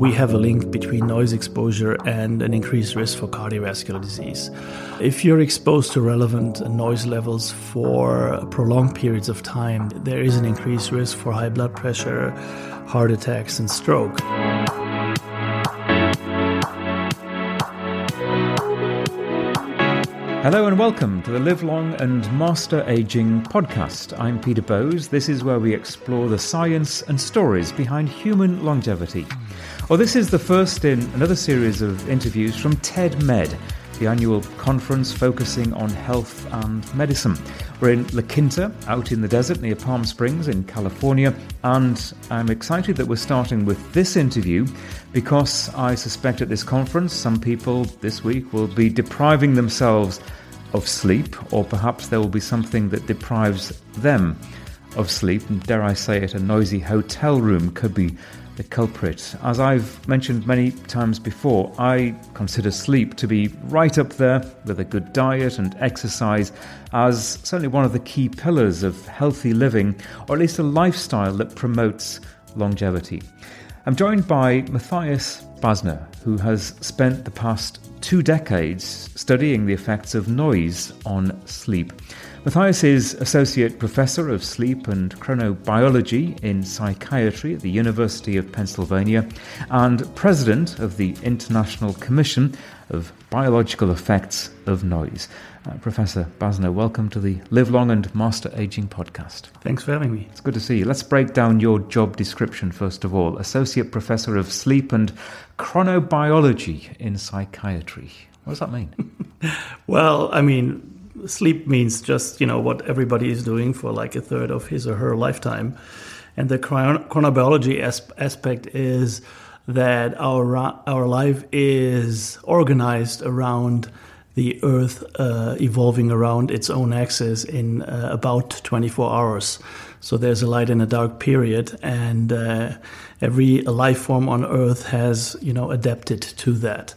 We have a link between noise exposure and an increased risk for cardiovascular disease. If you're exposed to relevant noise levels for prolonged periods of time, there is an increased risk for high blood pressure, heart attacks, and stroke. Hello and welcome to the Live Long and Master Aging podcast. I'm Peter Bowes. This is where we explore the science and stories behind human longevity. Well, this is the first in another series of interviews from TED Med, the annual conference focusing on health and medicine. We're in La Quinta, out in the desert near Palm Springs in California, and I'm excited that we're starting with this interview because I suspect at this conference some people this week will be depriving themselves of sleep, or perhaps there will be something that deprives them of sleep. And dare I say it, a noisy hotel room could be the culprit. As I've mentioned many times before, I consider sleep to be right up there with a good diet and exercise as certainly one of the key pillars of healthy living, or at least a lifestyle that promotes longevity. I'm joined by Matthias Basner, who has spent the past two decades studying the effects of noise on sleep. Matthias is Associate Professor of Sleep and Chronobiology in Psychiatry at the University of Pennsylvania and President of the International Commission of Biological Effects of Noise. Uh, Professor Basner, welcome to the Live Long and Master Aging podcast. Thanks for having me. It's good to see you. Let's break down your job description first of all. Associate Professor of Sleep and Chronobiology in Psychiatry. What does that mean? well, I mean, sleep means just you know what everybody is doing for like a third of his or her lifetime. And the chronobiology aspect is that our our life is organized around the earth uh, evolving around its own axis in uh, about 24 hours. So there's a light and a dark period and uh, every life form on earth has you know adapted to that.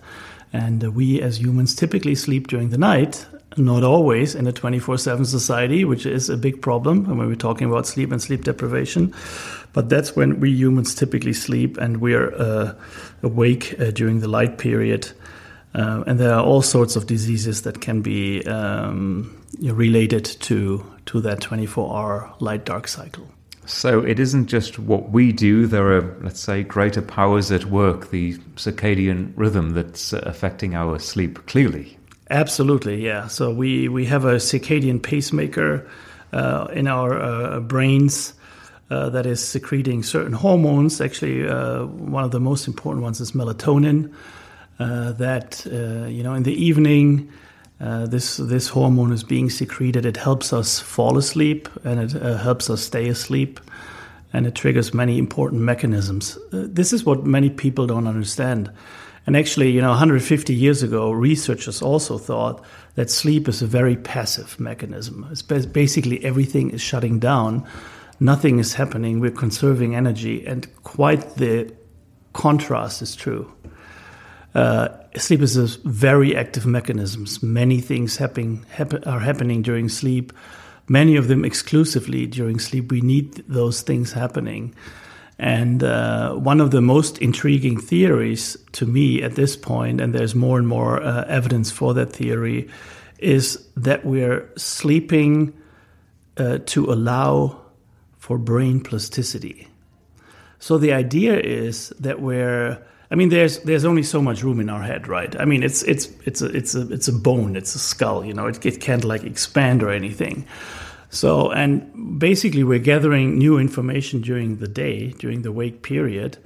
And we as humans typically sleep during the night not always in a 24 7 society, which is a big problem when we're talking about sleep and sleep deprivation. But that's when we humans typically sleep and we're uh, awake uh, during the light period. Uh, and there are all sorts of diseases that can be um, related to, to that 24 hour light dark cycle. So it isn't just what we do, there are, let's say, greater powers at work, the circadian rhythm that's affecting our sleep clearly. Absolutely, yeah. So we, we have a circadian pacemaker uh, in our uh, brains uh, that is secreting certain hormones. Actually, uh, one of the most important ones is melatonin. Uh, that uh, you know, in the evening, this this hormone is being secreted. It helps us fall asleep and it helps us stay asleep, and it triggers many important mechanisms. this is what many people don't understand and actually, you know, 150 years ago, researchers also thought that sleep is a very passive mechanism. It's basically everything is shutting down, nothing is happening, we're conserving energy, and quite the contrast is true. Uh, sleep is a very active mechanism. Many things happen, happen, are happening during sleep, many of them exclusively during sleep. We need those things happening. And uh, one of the most intriguing theories to me at this point, and there's more and more uh, evidence for that theory, is that we're sleeping uh, to allow for brain plasticity. So the idea is that we're I mean, there's there's only so much room in our head, right? I mean, it's it's it's a it's a it's a bone, it's a skull, you know. It, it can't like expand or anything. So, and basically, we're gathering new information during the day, during the wake period.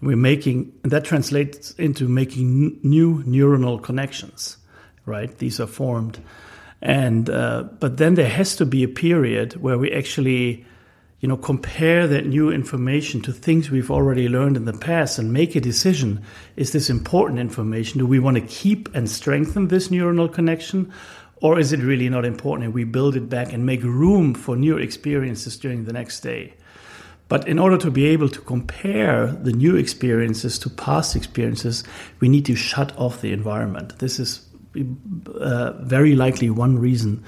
We're making, and that translates into making new neuronal connections, right? These are formed. And, uh, but then there has to be a period where we actually, you know, compare that new information to things we've already learned in the past and make a decision. Is this important information? Do we want to keep and strengthen this neuronal connection? Or is it really not important and we build it back and make room for new experiences during the next day? But in order to be able to compare the new experiences to past experiences, we need to shut off the environment. This is uh, very likely one reason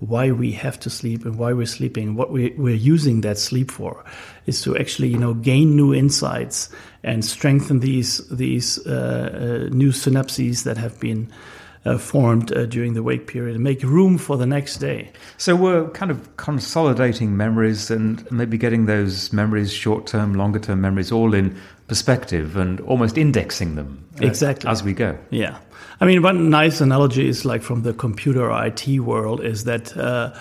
why we have to sleep and why we're sleeping, what we, we're using that sleep for, is to actually you know gain new insights and strengthen these these uh, uh, new synapses that have been uh, formed uh, during the wake period and make room for the next day. So we're kind of consolidating memories and maybe getting those memories, short term, longer term memories, all in perspective and almost indexing them uh, exactly as we go. Yeah. I mean, one nice analogy is like from the computer IT world is that uh,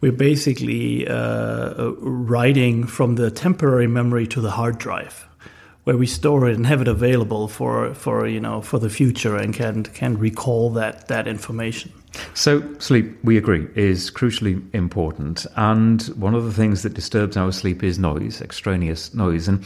we're basically uh, writing from the temporary memory to the hard drive where we store it and have it available for for you know for the future and can can recall that that information. So, sleep, we agree, is crucially important. And one of the things that disturbs our sleep is noise, extraneous noise. And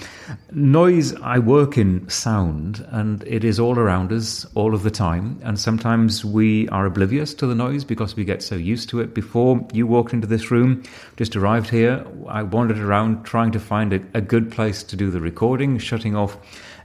noise, I work in sound, and it is all around us all of the time. And sometimes we are oblivious to the noise because we get so used to it. Before you walked into this room, just arrived here, I wandered around trying to find a, a good place to do the recording, shutting off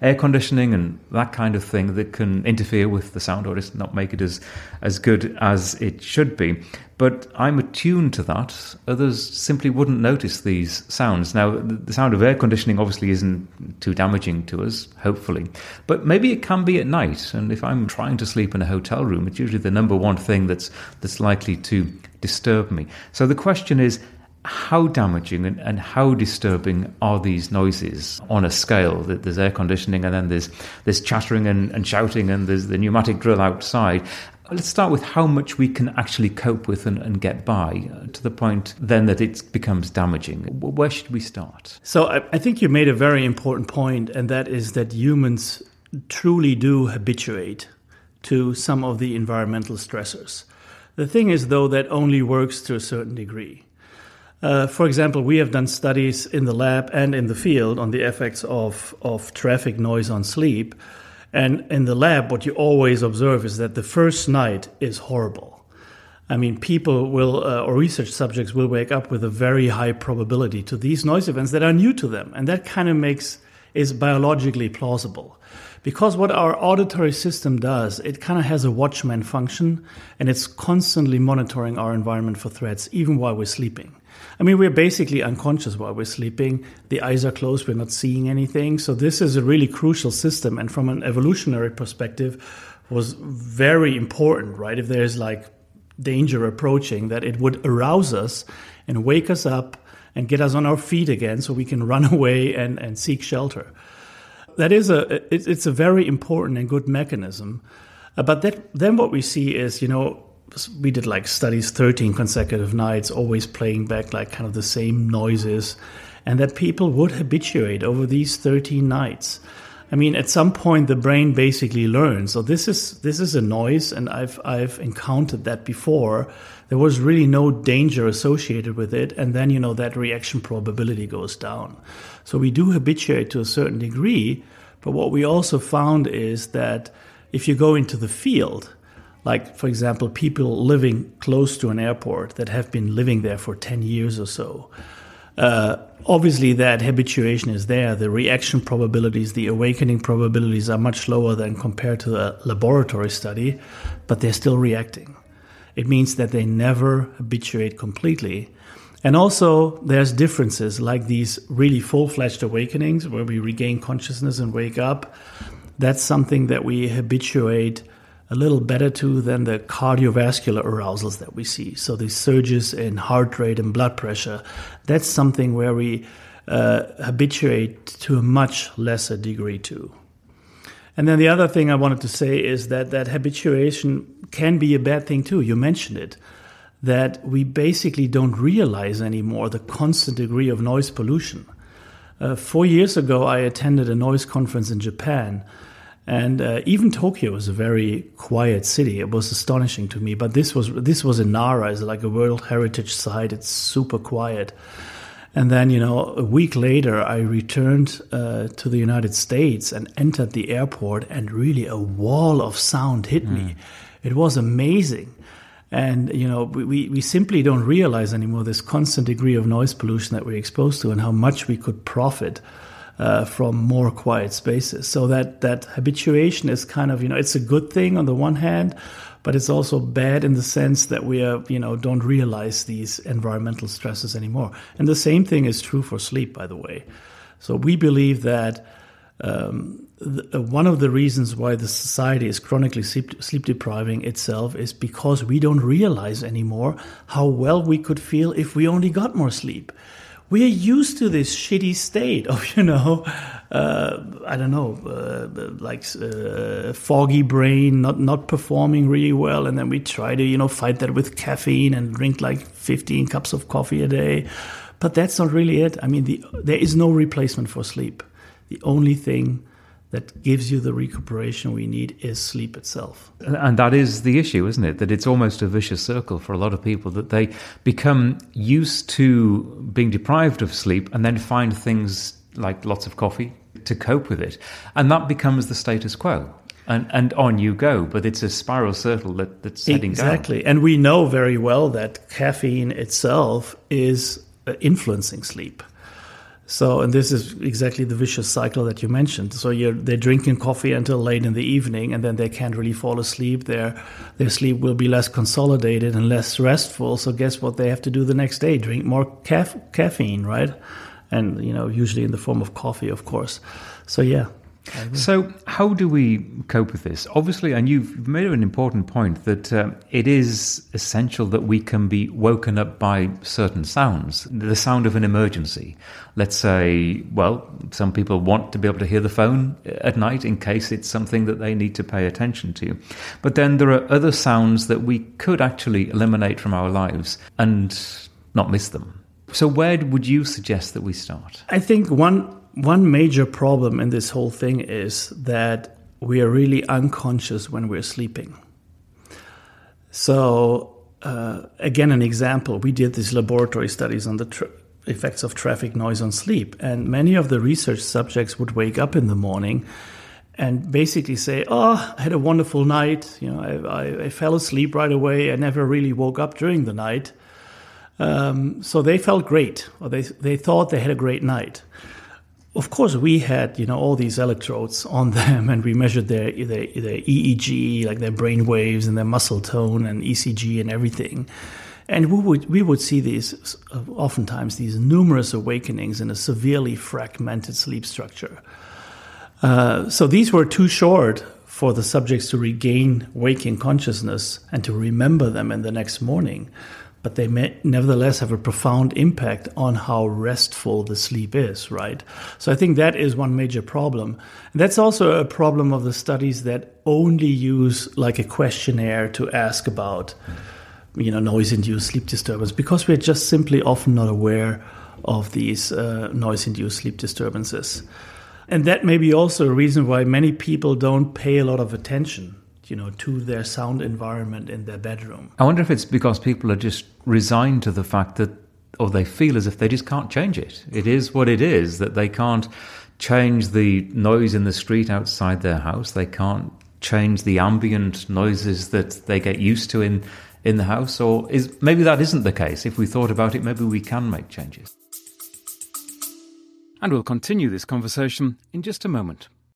air conditioning and that kind of thing that can interfere with the sound or just not make it as as good as it should be. But I'm attuned to that. Others simply wouldn't notice these sounds. Now, the sound of air conditioning obviously isn't too damaging to us, hopefully. But maybe it can be at night. And if I'm trying to sleep in a hotel room, it's usually the number one thing that's that's likely to disturb me. So the question is how damaging and, and, how disturbing are these noises on a scale? That there's air conditioning, and then there's there's chattering and, and shouting, and there's the pneumatic drill outside. Let's start with how much we can actually cope with and, and get by to the point then that it becomes damaging. Where should we start? So, I, I think you made a very important point, and that is that humans truly do habituate to some of the environmental stressors. The thing is, though, that only works to a certain degree. Uh, for example, we have done studies in the lab and in the field on the effects of, of traffic noise on sleep. And in the lab, what you always observe is that the first night is horrible. I mean, people will, uh, or research subjects will wake up with a very high probability to these noise events that are new to them. And that kind of makes, is biologically plausible. Because what our auditory system does, it kind of has a watchman function and it's constantly monitoring our environment for threats, even while we're sleeping. I mean, we're basically unconscious while we're sleeping. The eyes are closed, we're not seeing anything. So, this is a really crucial system. And from an evolutionary perspective, was very important, right? If there's like danger approaching, that it would arouse us and wake us up and get us on our feet again so we can run away and, and seek shelter. That is a it's a very important and good mechanism. Uh, but that, then what we see is, you know, we did like studies 13 consecutive nights always playing back like kind of the same noises and that people would habituate over these 13 nights. I mean at some point the brain basically learns. So this is this is a noise and i've i've encountered that before. There was really no danger associated with it and then you know that reaction probability goes down. So we do habituate to a certain degree but what we also found is that if you go into the field like for example people living close to an airport that have been living there for 10 years or so. Uh, obviously that habituation is there. The reaction probabilities the awakening probabilities are much lower than compared to a laboratory study but they're still reacting. It means that they never habituate completely. And also there's differences like these really full-fledged awakenings where we regain consciousness and wake up. That's something that we habituate a little better to than the cardiovascular arousals that we see. So these surges in heart rate and blood pressure, that's something where we uh, habituate to a much lesser degree to. And then the other thing I wanted to say is that that habituation can be a bad thing too. You mentioned it. That we basically don't realize anymore the constant degree of noise pollution. Uh, four years ago, I attended a noise conference in Japan and uh, even Tokyo is a very quiet city. It was astonishing to me. But this was this was in Nara, it's like a World Heritage site. It's super quiet. And then, you know, a week later, I returned uh, to the United States and entered the airport, and really a wall of sound hit mm. me. It was amazing. And you know, we, we simply don't realize anymore this constant degree of noise pollution that we're exposed to, and how much we could profit uh, from more quiet spaces. So that that habituation is kind of you know it's a good thing on the one hand, but it's also bad in the sense that we are you know don't realize these environmental stresses anymore. And the same thing is true for sleep, by the way. So we believe that. Um, uh, one of the reasons why the society is chronically sleep, sleep, depriving itself is because we don't realize anymore how well we could feel if we only got more sleep. We are used to this shitty state of, you know, uh, I don't know, uh, like uh, foggy brain, not not performing really well, and then we try to, you know, fight that with caffeine and drink like 15 cups of coffee a day. But that's not really it. I mean, the, there is no replacement for sleep. The only thing that gives you the recuperation we need is sleep itself. And that is the issue, isn't it? That it's almost a vicious circle for a lot of people that they become used to being deprived of sleep and then find things like lots of coffee to cope with it. And that becomes the status quo. And, and on you go, but it's a spiral circle that, that's heading exactly. down. And we know very well that caffeine itself is uh, influencing sleep. So, and this is exactly the vicious cycle that you mentioned. So, they're drinking coffee until late in the evening, and then they can't really fall asleep. Their their sleep will be less consolidated and less restful. So, guess what? They have to do the next day: drink more caf- caffeine, right? And you know, usually in the form of coffee, of course. So, yeah, so, how do we cope with this? Obviously, and you've made an important point that uh, it is essential that we can be woken up by certain sounds. The sound of an emergency. Let's say, well, some people want to be able to hear the phone at night in case it's something that they need to pay attention to. But then there are other sounds that we could actually eliminate from our lives and not miss them. So, where would you suggest that we start? I think one one major problem in this whole thing is that we are really unconscious when we're sleeping. So, uh, again, an example we did these laboratory studies on the effects of traffic noise on sleep, and many of the research subjects would wake up in the morning and basically say, "Oh, I had a wonderful night. You know, I, I, I fell asleep right away. I never really woke up during the night." Um, so they felt great, or they they thought they had a great night of course, we had you know all these electrodes on them, and we measured their their, their EEG, like their brain waves and their muscle tone and ECG and everything. And we would we would see these oftentimes these numerous awakenings in a severely fragmented sleep structure. Uh, so these were too short for the subjects to regain waking consciousness and to remember them in the next morning but they may nevertheless have a profound impact on how restful the sleep is, right? So I think that is one major problem. And that's also a problem of the studies that only use like a questionnaire to ask about, you know, noise-induced sleep disturbance, because we're just simply often not aware of these uh, noise-induced sleep disturbances. And that may be also a reason why many people don't pay a lot of attention you know, to their sound environment in their bedroom. I wonder if it's because people are just resigned to the fact that, or they feel as if they just can't change it. It is what it is, that they can't change the noise in the street outside their house. They can't change the ambient noises that they get used to in, in the house. Or is maybe that isn't the case. If we thought about it, maybe we can make changes. And we'll continue this conversation in just a moment.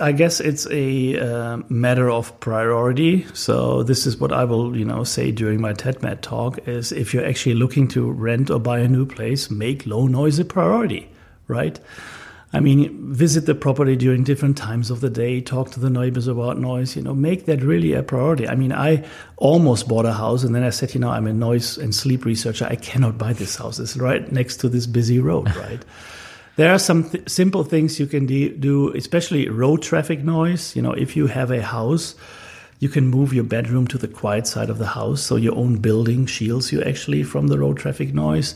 I guess it's a uh, matter of priority. So this is what I will, you know, say during my TEDMED talk: is if you're actually looking to rent or buy a new place, make low noise a priority, right? I mean, visit the property during different times of the day, talk to the neighbors about noise, you know, make that really a priority. I mean, I almost bought a house and then I said, you know, I'm a noise and sleep researcher. I cannot buy this house. It's right next to this busy road, right? There are some th- simple things you can de- do, especially road traffic noise. You know, if you have a house You can move your bedroom to the quiet side of the house, so your own building shields you actually from the road traffic noise.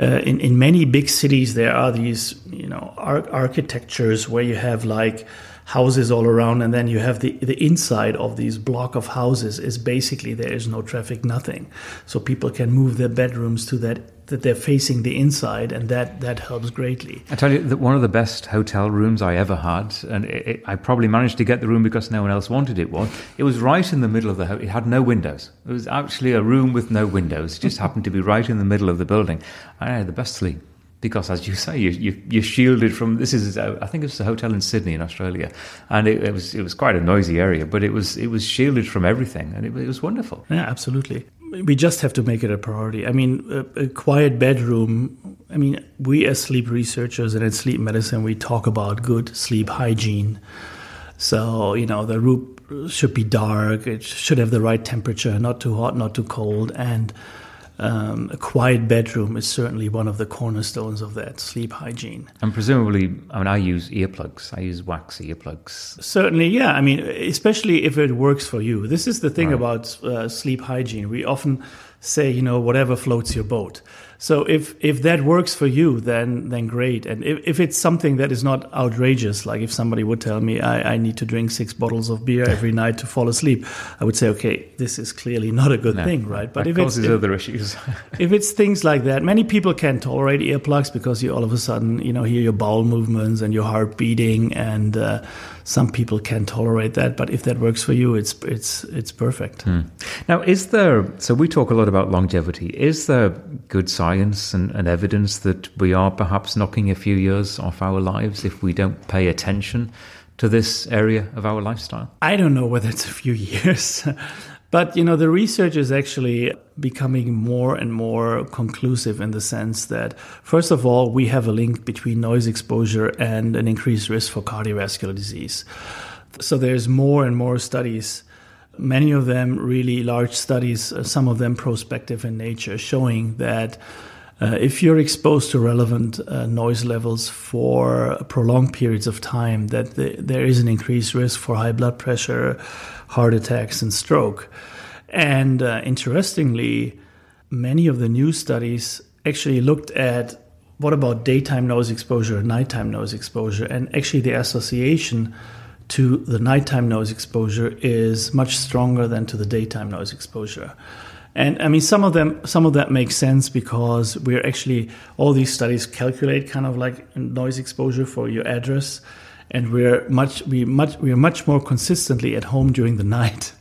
Uh, in in many big cities, there are these you know ar- architectures where you have like houses all around and then you have the the inside of these block of houses is basically there is no traffic nothing so people can move their bedrooms to that that they're facing the inside and that that helps greatly I tell you that one of the best hotel rooms I ever had, and it, it, I probably managed to get the room because no one else wanted it. Was it was right in the middle of the hotel. It had no windows. It was actually a room with no windows. It just happened to be right in the middle of the building. I had the best sleep because, as you say, you, you, you're shielded from. This is, uh, I think, it's a hotel in Sydney, in Australia, and it, it was it was quite a noisy area, but it was it was shielded from everything, and it, it was wonderful. Yeah, absolutely. We just have to make it a priority. I mean, a, a quiet bedroom. I mean, we as sleep researchers and in sleep medicine, we talk about good sleep hygiene. So, you know, the room should be dark, it should have the right temperature, not too hot, not too cold. And um, a quiet bedroom is certainly one of the cornerstones of that sleep hygiene. And presumably, I mean, I use earplugs. I use wax earplugs. Certainly, yeah. I mean, especially if it works for you. This is the thing Right. about uh, sleep hygiene. We often say, you know, whatever floats your boat. So if if that works for you, then then great. And if, if it's something that is not outrageous, like if somebody would tell me I, I need to drink six bottles of beer every night to fall asleep, I would say, okay, this is clearly not a good No, thing, right? But if it's if- other issues. if it's things like that, many people can tolerate earplugs because you all of a sudden, you know, hear your bowel movements and your heart beating, and uh, some people can tolerate that. But if that works for you, it's it's it's perfect. Hmm. Now, is there, so we talk a lot about longevity. Is there good science and, and evidence that we are perhaps knocking a few years off our lives if we don't pay attention to this area of our lifestyle? I don't know whether it's a few years, but you know, the research is actually becoming more and more conclusive in the sense that, first of all, we have a link between noise exposure and an increased risk for cardiovascular disease. So there's more and more studies, many of them really large studies, some of them prospective in nature, showing that. Uh, if you're exposed to relevant uh, noise levels for prolonged periods of time, that the, there is an increased risk for high blood pressure, heart attacks, and stroke. And uh, interestingly, many of the new studies actually looked at what about daytime noise exposure nighttime noise exposure, and actually the association to the nighttime noise exposure is much stronger than to the daytime noise exposure. And I mean, some of them, some of that makes sense because we're actually all these studies calculate kind of like noise exposure for your address, and we're much we much we are much more consistently at home during the night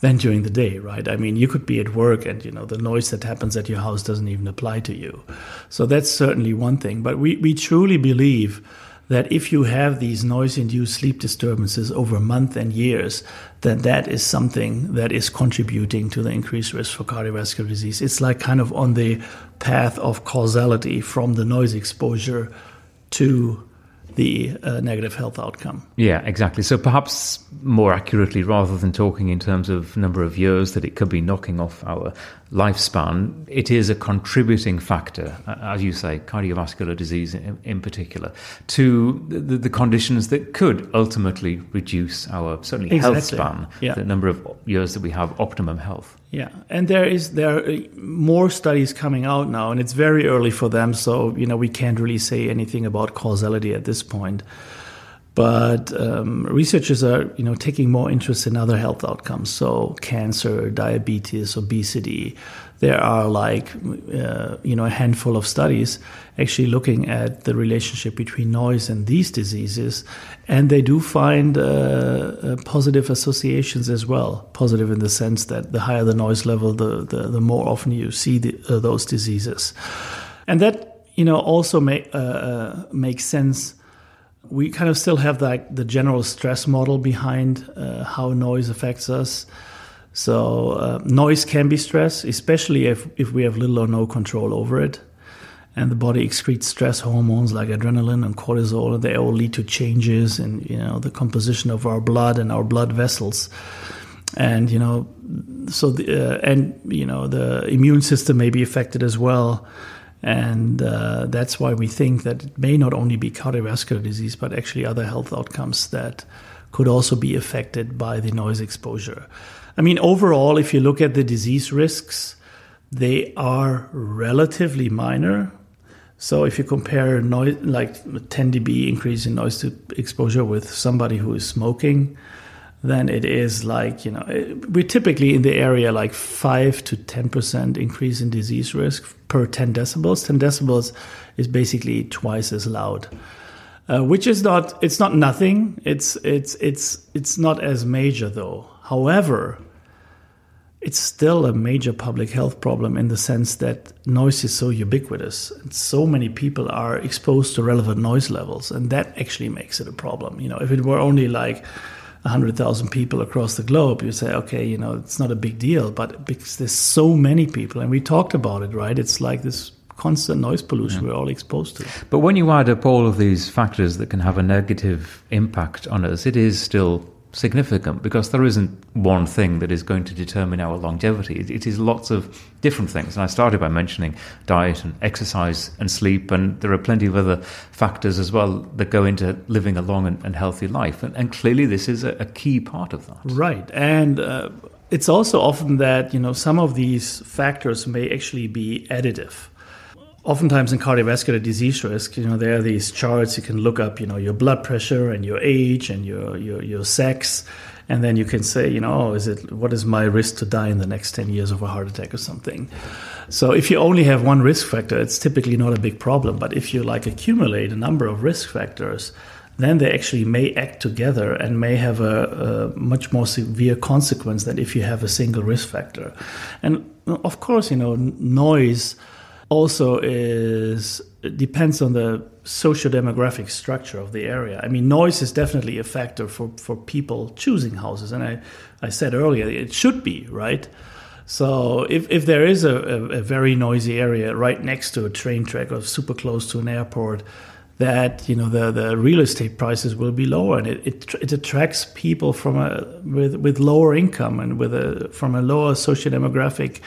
than during the day, right? I mean, you could be at work and you know the noise that happens at your house doesn't even apply to you. So that's certainly one thing. But we we truly believe that if you have these noise induced sleep disturbances over months and years, then that is something that is contributing to the increased risk for cardiovascular disease. It's like kind of on the path of causality from the noise exposure to the uh, negative health outcome. Yeah, exactly. So perhaps more accurately, rather than talking in terms of number of years that it could be knocking off our lifespan, it is a contributing factor, as you say, cardiovascular disease in, in particular, to the, the conditions that could ultimately reduce our certainly health span, Yeah. the number of years that we have optimum health. Yeah, and there is there are uh, more studies coming out now, and it's very early for them. So you know we can't really say anything about causality at this point. But um, researchers are you know taking more interest in other health outcomes, so cancer, diabetes, obesity. There are like uh, you know a handful of studies actually looking at the relationship between noise and these diseases, and they do find uh, uh, positive associations as well. Positive in the sense that the higher the noise level, the the, the more often you see the, uh, those diseases, and that you know also make uh, uh, makes sense we kind of still have like the general stress model behind uh, how noise affects us. So uh, noise can be stress, especially if, if we have little or no control over it. And the body excretes stress hormones like adrenaline and cortisol, and they all lead to changes in you know the composition of our blood and our blood vessels. And you know, so the, uh, and you know the immune system may be affected as well. And uh, that's why we think that it may not only be cardiovascular disease, but actually other health outcomes that could also be affected by the noise exposure. I mean, overall, if you look at the disease risks, they are relatively minor. So if you compare noise, like 10 dB increase in noise exposure with somebody who is smoking, then it is like, you know, we're typically in the area like 5 to 10% increase in disease risk per 10 decibels. 10 decibels is basically twice as loud. Uh, which is not it's not nothing it's it's it's it's not as major though however it's still a major public health problem in the sense that noise is so ubiquitous and so many people are exposed to relevant noise levels and that actually makes it a problem you know if it were only like 100,000 people across the globe, you say, okay, you know, it's not a big deal. But because there's so many people, and we talked about it, right? It's like this constant noise pollution yeah. we're all exposed to. But when you add up all of these factors that can have a negative impact on us, it is still significant because there isn't one thing that is going to determine our longevity. It, is lots of different things. And I started by mentioning diet and exercise and sleep, and there are plenty of other factors as well that go into living a long and, and healthy life. And, and, clearly, this is a, a, key part of that. Right. And uh, it's also often that, you know, some of these factors may actually be additive oftentimes in cardiovascular disease risk, you know, there are these charts you can look up, you know, your blood pressure and your age and your your, your sex, and then you can say, you know, oh, is it what is my risk to die in the next ten years of a heart attack or something? So if you only have one risk factor, it's typically not a big problem. But if you like accumulate a number of risk factors, then they actually may act together and may have a, a, much more severe consequence than if you have a single risk factor. And of course, you know, noise also is depends on the socio-demographic structure of the area. I mean, noise is definitely a factor for, for people choosing houses, and I, I said earlier it should be right. So if, if there is a, a, a very noisy area right next to a train track or super close to an airport, that you know the, the real estate prices will be lower and it, it, it attracts people from a with with lower income and with a from a lower socio-demographic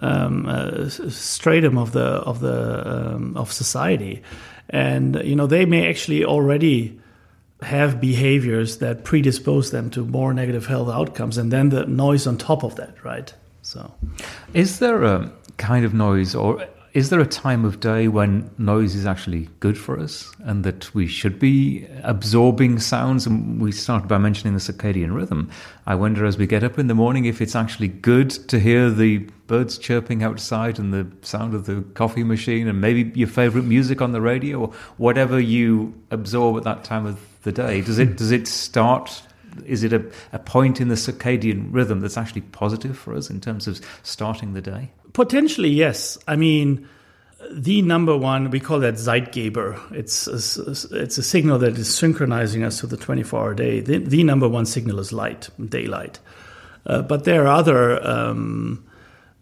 um, uh, stratum of the of the um, of society, and you know they may actually already have behaviors that predispose them to more negative health outcomes, and then the noise on top of that, right? So, is there a kind of noise or is there a time of day when noise is actually good for us and that we should be absorbing sounds? And we started by mentioning the circadian rhythm. I wonder as we get up in the morning if it's actually good to hear the birds chirping outside and the sound of the coffee machine and maybe your favorite music on the radio or whatever you absorb at that time of the day. Does it, does it start is it a, a point in the circadian rhythm that's actually positive for us in terms of starting the day? Potentially, yes. I mean, the number one, we call that Zeitgeber. It's a, it's a signal that is synchronizing us to the 24 hour day. The, the, number one signal is light, daylight. Uh, but there are other um,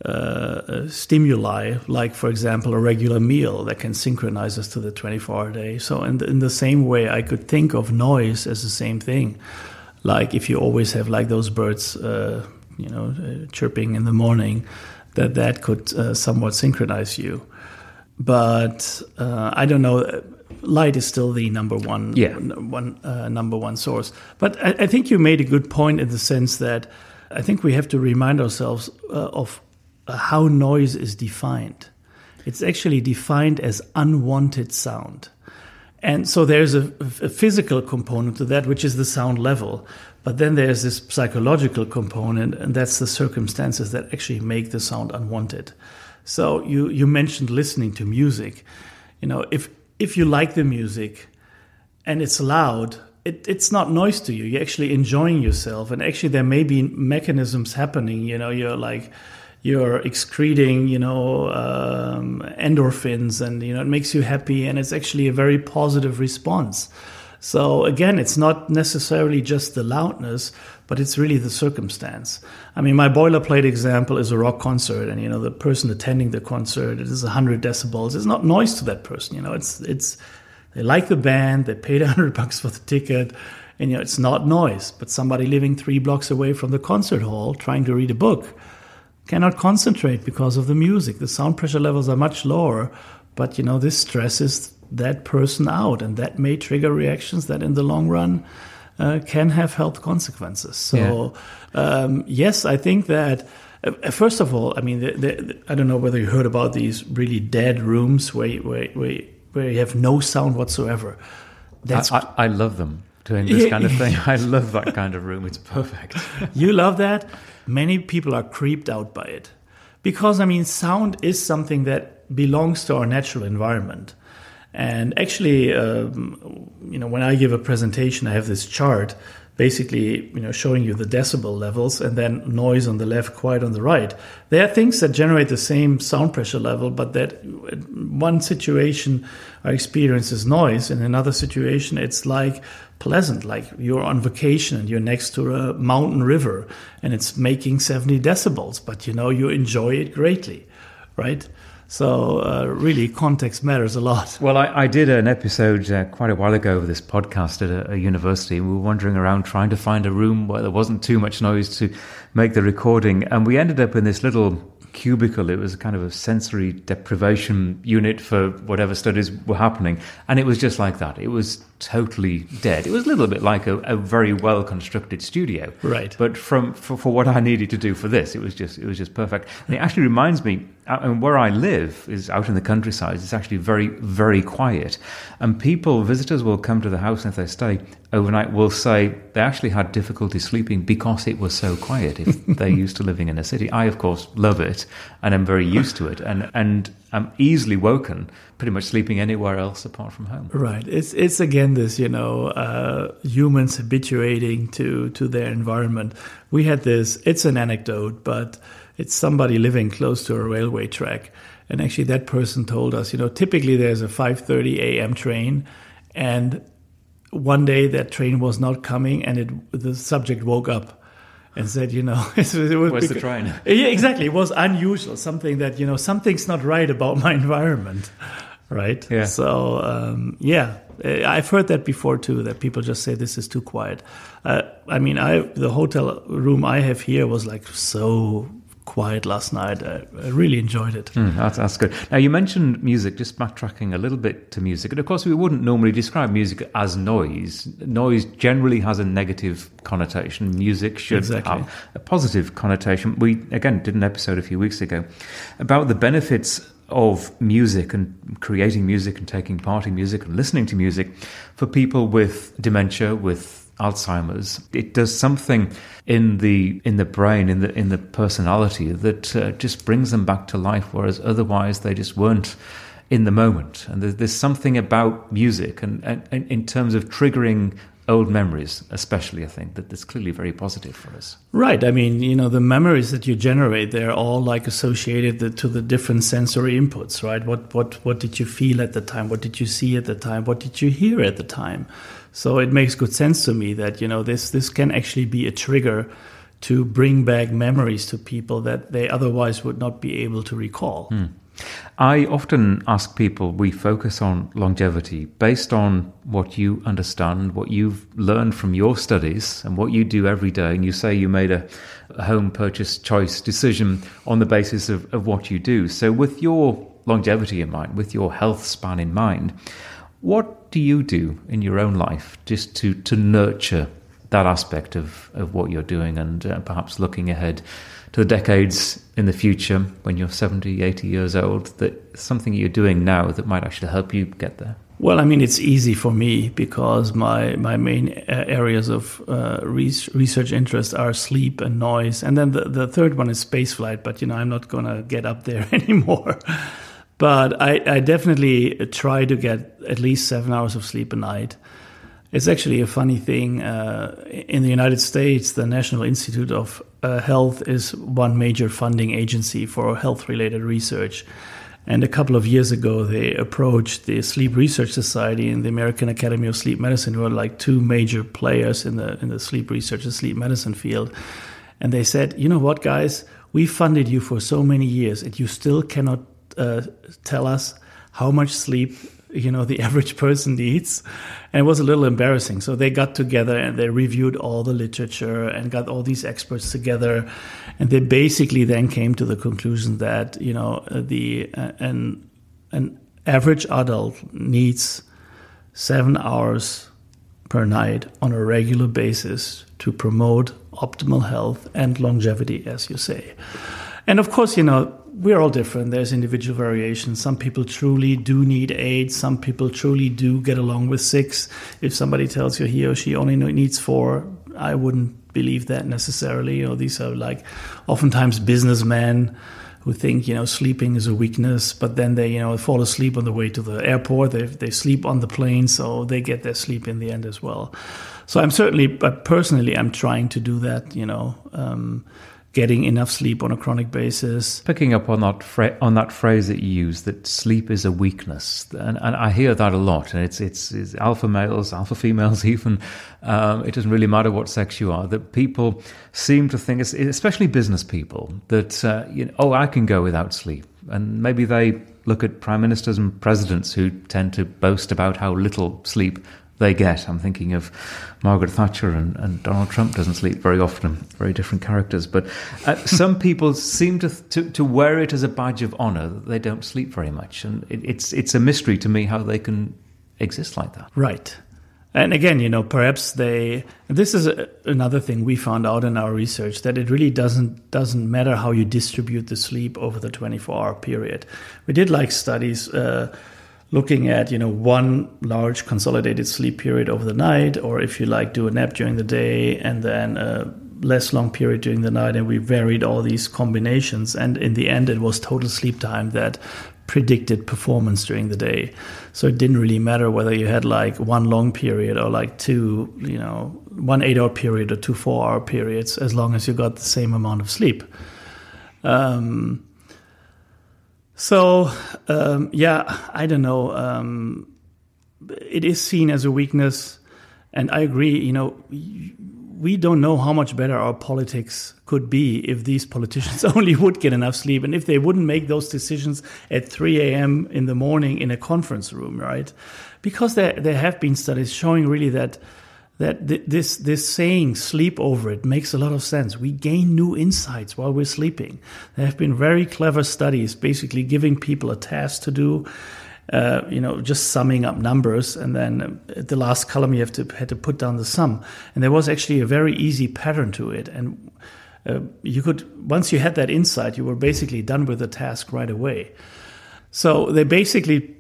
uh, stimuli, like, for example, a regular meal that can synchronize us to the 24 hour day. So, in the, in the same way, I could think of noise as the same thing. Like, if you always have like those birds, uh, you know, uh, chirping in the morning that that could uh, somewhat synchronize you. But uh, I don't know. Light is still the number one, yeah. one uh, number one source. But I, I, think you made a good point in the sense that I think we have to remind ourselves uh, of Uh, how noise is defined. It's actually defined as unwanted sound. And so there's a, a, physical component to that, which is the sound level. But then there's this psychological component, and that's the circumstances that actually make the sound unwanted. So you, you mentioned listening to music. You know, if if you like the music and it's loud, it, it's not noise to you. You're actually enjoying yourself, and actually there may be mechanisms happening. You know, you're like you're excreting, you know, um, endorphins, and you know it makes you happy, and it's actually a very positive response. So again, it's not necessarily just the loudness, but it's really the circumstance. I mean, my boilerplate example is a rock concert, and you know, the person attending the concert it is 100 decibels. It's not noise to that person. You know, it's it's they like the band, they paid 100 bucks for the ticket, and you know, it's not noise. But somebody living three blocks away from the concert hall trying to read a book cannot concentrate because of the music. The sound pressure levels are much lower, but you know, this stresses that person out, and that may trigger reactions that, in the long run, uh, can have health consequences. So, yeah. um, yes, I think that. Uh, first of all, I mean, the, the, I don't know whether you heard about these really dead rooms where where where, where you have no sound whatsoever. That's I, I, I love them doing this kind of thing. I love that kind of room. It's perfect. you love that. Many people are creeped out by it because I mean, sound is something that belongs to our natural environment. And actually, um, you know, when I give a presentation, I have this chart basically you know showing you the decibel levels and then noise on the left quiet on the right. There are things that generate the same sound pressure level but that one situation our experience is noise in another situation it's like pleasant like you're on vacation and you're next to a mountain river and it's making 70 decibels but you know you enjoy it greatly right so uh, really, context matters a lot. Well, I, I did an episode uh, quite a while ago of this podcast at a, a, university. We were wandering around trying to find a room where there wasn't too much noise to make the recording, and we ended up in this little cubicle. It was kind of a sensory deprivation unit for whatever studies were happening. And it was just like that. It was totally dead. It was a little bit like a, a very well constructed studio. Right. But from for, for, what I needed to do for this, it was just it was just perfect. And it actually reminds me, uh, and where I live is out in the countryside. It's actually very very quiet, and people visitors will come to the house and if they stay overnight will say they actually had difficulty sleeping because it was so quiet if they're used to living in a city. I of course love it and I'm very used to it and and I'm easily woken pretty much sleeping anywhere else apart from home. Right. It's it's again this you know uh, humans habituating to to their environment. We had this. It's an anecdote, but it's somebody living close to a railway track, and actually that person told us, you know, typically there's a 5:30 a.m. train, and one day that train was not coming, and it the subject woke up and said, you know, it was Where's the train? Yeah, exactly. It was unusual, something that you know, something's not right about my environment right? Yeah. So um, yeah, I've heard that before too. That people just say this is too quiet. Uh, I mean, I the hotel room I have here was like so quiet last night. I, I really enjoyed it. Mm, that's, that's good. Now you mentioned music. Just backtracking a little bit to music, and of course we wouldn't normally describe music as noise. Noise generally has a negative connotation. Music should exactly. have a positive connotation. We again did an episode a few weeks ago about the benefits of music and creating music and taking part in music and listening to music for people with dementia, with Alzheimer's. It does something in the in the brain, in the in the personality that uh, just brings them back to life, whereas otherwise they just weren't in the moment. And there's, there's something about music and, and, and in terms of triggering old memories, especially, I think that that's clearly very positive for us. Right. I mean, you know, the memories that you generate, they're all like associated to the different sensory inputs, right? What what what did you feel at the time? What did you see at the time? What did you hear at the time? So it makes good sense to me that you know this this can actually be a trigger to bring back memories to people that they otherwise would not be able to recall. Hmm. I often ask people, we focus on longevity based on what you understand, what you've learned from your studies, and what you do every day. And you say you made a, a home purchase choice decision on the basis of, of what you do. So, with your longevity in mind, with your health span in mind, what do you do in your own life just to, to nurture that aspect of, of what you're doing and uh, perhaps looking ahead? to the decades in the future when you're 70, 80 years old, that something you're doing now that might actually help you get there? Well, I mean, it's easy for me because my, my main uh, areas of uh, research interest are sleep and noise. And then the, the third one is spaceflight, but, you know, I'm not going to get up there anymore. But I, I definitely try to get at least seven hours of sleep a night. It's actually a funny thing. Uh, in the United States, the National Institute of uh, Health is one major funding agency for health related research. And a couple of years ago, they approached the Sleep Research Society and the American Academy of Sleep Medicine, who are like two major players in the in the sleep research and sleep medicine field. And they said, you know what, guys, we funded you for so many years, and you still cannot uh, tell us how much sleep you know the average person needs. And it was a little embarrassing. So they got together and they reviewed all the literature and got all these experts together. And they basically then came to the conclusion that you know the uh, an an average adult needs 7 hours per night on a regular basis to promote optimal health and longevity, as you say. And of course, you know, we're all different. There's individual variation. Some people truly do need eight. Some people truly do get along with six. If somebody tells you he or she only needs four, I wouldn't believe that necessarily. Know, these are like oftentimes businessmen who think you know sleeping is a weakness, but then they you know fall asleep on the way to the airport. They they sleep on the plane, so they get their sleep in the end as well. So I'm certainly, but personally, I'm trying to do that. You know. Um, getting enough sleep on a chronic basis. Picking up on that fra- on that phrase that you use, that sleep is a weakness, and, and I hear that a lot. And it's it's, it's alpha males, alpha females, even. Um, it doesn't really matter what sex you are. That people seem to think, especially business people, that uh, you know, oh, I can go without sleep, and maybe they look at prime ministers and presidents who tend to boast about how little sleep they get. I'm thinking of Margaret Thatcher and, and Donald Trump doesn't sleep very often, very different characters. But uh, some people seem to, to, to wear it as a badge of honor that they don't sleep very much, and it, it's it's a mystery to me how they can exist like that. Right. And again, you know, perhaps they. This is a, another thing we found out in our research that it really doesn't doesn't matter how you distribute the sleep over the 24 hour period. We did like studies. Uh, looking at you know one large consolidated sleep period over the night or if you like do a nap during the day and then a less long period during the night. And we varied all these combinations. And in the end it was total sleep time that predicted performance during the day. So it didn't really matter whether you had like one long period or like two you know one eight hour period or two four hour periods as long as you got the same amount of sleep. Um, so um, yeah, I don't know. Um, it is seen as a weakness, and I agree. You know, we don't know how much better our politics could be if these politicians only would get enough sleep, and if they wouldn't make those decisions at 3 a.m. in the morning in a conference room, right? Because there there have been studies showing really that that th- this this saying sleep over it makes a lot of sense. We gain new insights while we're sleeping. There have been very clever studies basically giving people a task to do uh, you know just summing up numbers and then at the last column you have to had to put down the sum. And there was actually a very easy pattern to it. And uh, you could once you had that insight you were basically done with the task right away. So they basically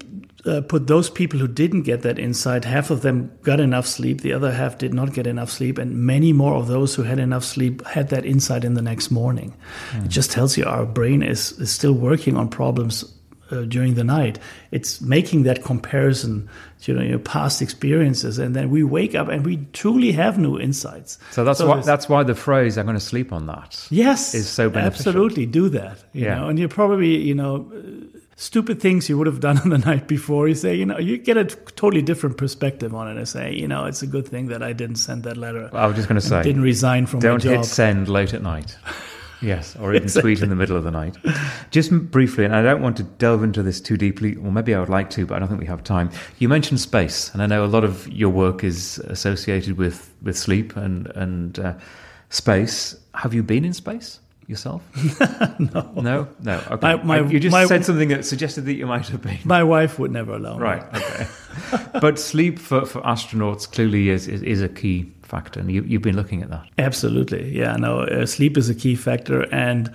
uh, put those people who didn't get that insight, half of them got enough sleep, the other half did not get enough sleep, and many more of those who had enough sleep had that insight in the next morning. Mm. It just tells you our brain is, is still working on problems uh, during the night. It's making that comparison to you know, your past experiences, and then we wake up and we truly have new insights. So that's so why that's why the phrase "I'm going to sleep on that" yes is so beneficial. Absolutely, do that. You yeah. know, and you probably you know stupid things you would have done on the night before. You say, you know, you get a totally different perspective on it. I say, you know, it's a good thing that I didn't send that letter. I was just going to say, didn't resign from don't my job. hit send late at night. Yes, or even exactly. tweet in the middle of the night. Just briefly, and I don't want to delve into this too deeply, or maybe I would like to, but I don't think we have time. You mentioned space, and I know a lot of your work is associated with, with sleep and, and uh, space. Have you been in space? Yourself? no. No? No. Okay. My, my, you just my, said something that suggested that you might have been. My wife would never allow right, me. Okay. but sleep for, for astronauts clearly is, is, is, a key factor, and you, you've been looking at that. Absolutely. Yeah, no, uh, sleep is a key factor, and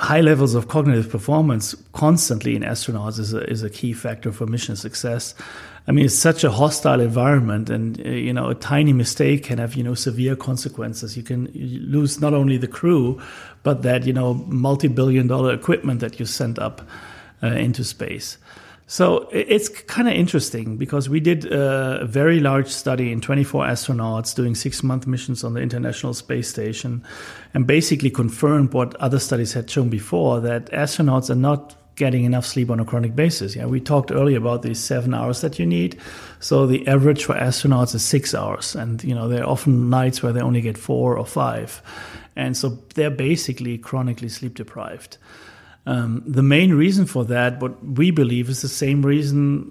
high levels of cognitive performance constantly in astronauts is a, is a key factor for mission success. I mean, it's such a hostile environment, and uh, you know, a tiny mistake can have you know severe consequences. You can lose not only the crew, but that you know multi-billion-dollar equipment that you sent up uh, into space. So it's kind of interesting because we did a very large study in 24 astronauts doing six month missions on the International Space Station and basically confirmed what other studies had shown before that astronauts are not getting enough sleep on a chronic basis. Yeah, we talked earlier about these seven hours that you need. So the average for astronauts is six hours. And, you know, there are often nights where they only get four or five. And so they're basically chronically sleep deprived. Um, the main reason for that, what we believe, is the same reason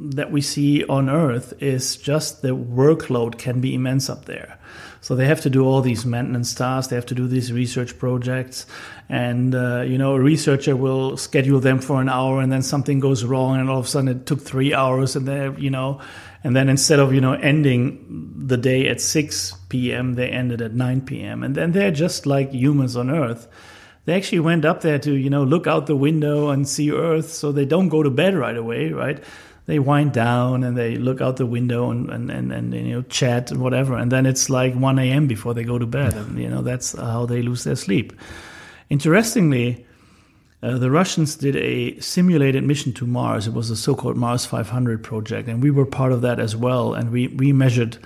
that we see on Earth is just the workload can be immense up there. So they have to do all these maintenance tasks. They have to do these research projects, and uh, you know, a researcher will schedule them for an hour, and then something goes wrong, and all of a sudden it took three hours, and they, you know, and then instead of you know ending the day at six p.m., they ended at nine p.m. And then they're just like humans on Earth. They actually went up there to you know look out the window and see Earth, so they don't go to bed right away, right? They wind down and they look out the window and, and, and, and, you know chat and whatever. And then it's like 1 a.m before they go to bed and you know that's how they lose their sleep. Interestingly uh, the russians did a simulated mission to mars. It was a so-called mars 500 project. And we were part of that as well. And we, we measured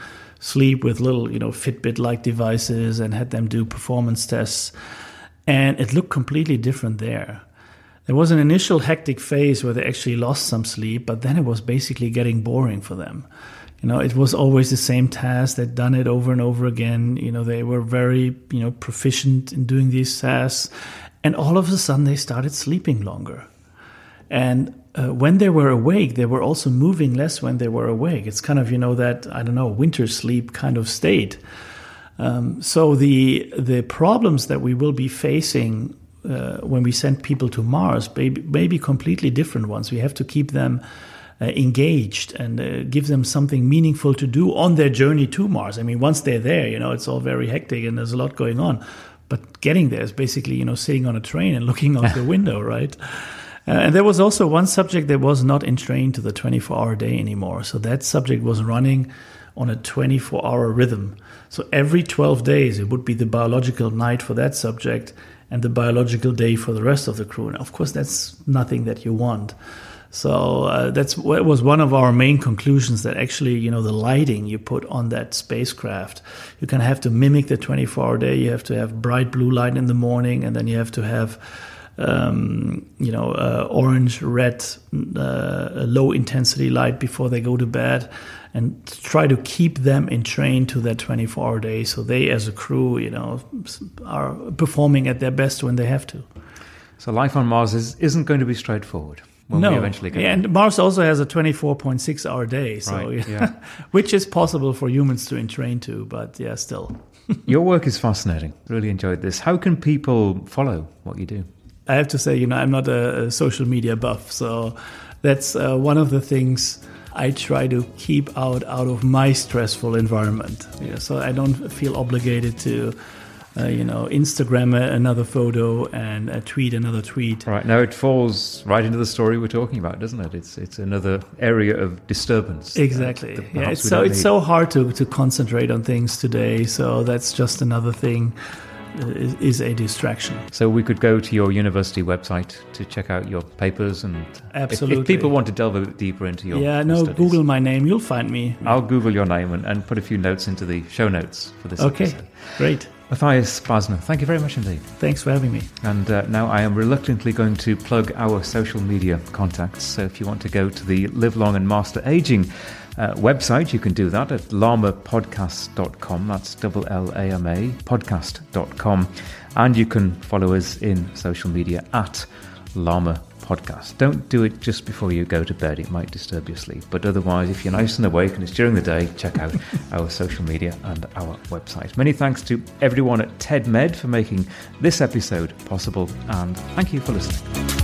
sleep with little you know fitbit like devices and had them do performance tests. And it looked completely different there there was an initial hectic phase where they actually lost some sleep, but then it was basically getting boring for them. You know, it was always the same task. They'd done it over and over again. You know, they were very, you know, proficient in doing these tasks. And all of a sudden, they started sleeping longer. And uh, when they were awake, they were also moving less when they were awake. It's kind of, you know, that, I don't know, winter sleep kind of state. Um, so the the problems that we will be facing uh, when we send people to Mars may be, may be completely different ones. We have to keep them uh, engaged and uh, give them something meaningful to do on their journey to Mars. I mean, once they're there, you know, it's all very hectic and there's a lot going on. But getting there is basically, you know, sitting on a train and looking out the window, right? Uh, and there was also one subject that was not entrained to the 24 hour day anymore. So that subject was running on a 24 hour rhythm. So every 12 days, it would be the biological night for that subject and the biological day for the rest of the crew. And of course, that's nothing that you want. So uh, that's what was one of our main conclusions that actually, you know, the lighting you put on that spacecraft, you kind of have to mimic the 24-hour day. You have to have bright blue light in the morning, and then you have to have, um, you know, uh, orange, red, uh, low intensity light before they go to bed and try to keep them entrain to that 24 hour day so they as a crew you know are performing at their best when they have to so life on mars is, isn't going to be straightforward when no. we eventually get yeah, and Mars also has a 24.6 hour day, so right, yeah. which is possible for humans to entrain to, but yeah, still. Your work is fascinating. Really enjoyed this. How can people follow what you do? I have to say, you know, I'm not a, a social media buff, so that's uh, one of the things I try to keep out out of my stressful environment. Yeah, so I don't feel obligated to. Uh, you know, Instagram another photo and uh, tweet another tweet. Right now, it falls right into the story we're talking about, doesn't it? It's it's another area of disturbance. Exactly. yeah, it's so it's so hard to to concentrate on things today. So that's just another thing is a distraction. So we could go to your university website to check out your papers and absolutely. If, if people want to delve a bit deeper into your yeah, no, studies, Google my name, you'll find me. I'll Google your name and, and put a few notes into the show notes for this. Okay, episode. great. Matthias Basner, thank you very much indeed. Thanks for having me. And uh, now I am reluctantly going to plug our social media contacts. So if you want to go to the Live Long and Master Aging uh, website, you can do that at llamapodcast.com. That's double L A M A podcast.com. And you can follow us in social media at Llama Podcast. Don't do it just before you go to bed, it might disturb your sleep. But otherwise, if you're nice and awake and it's during the day, check out our social media and our website. Many thanks to everyone at TEDMED for making this episode possible, and thank you for listening.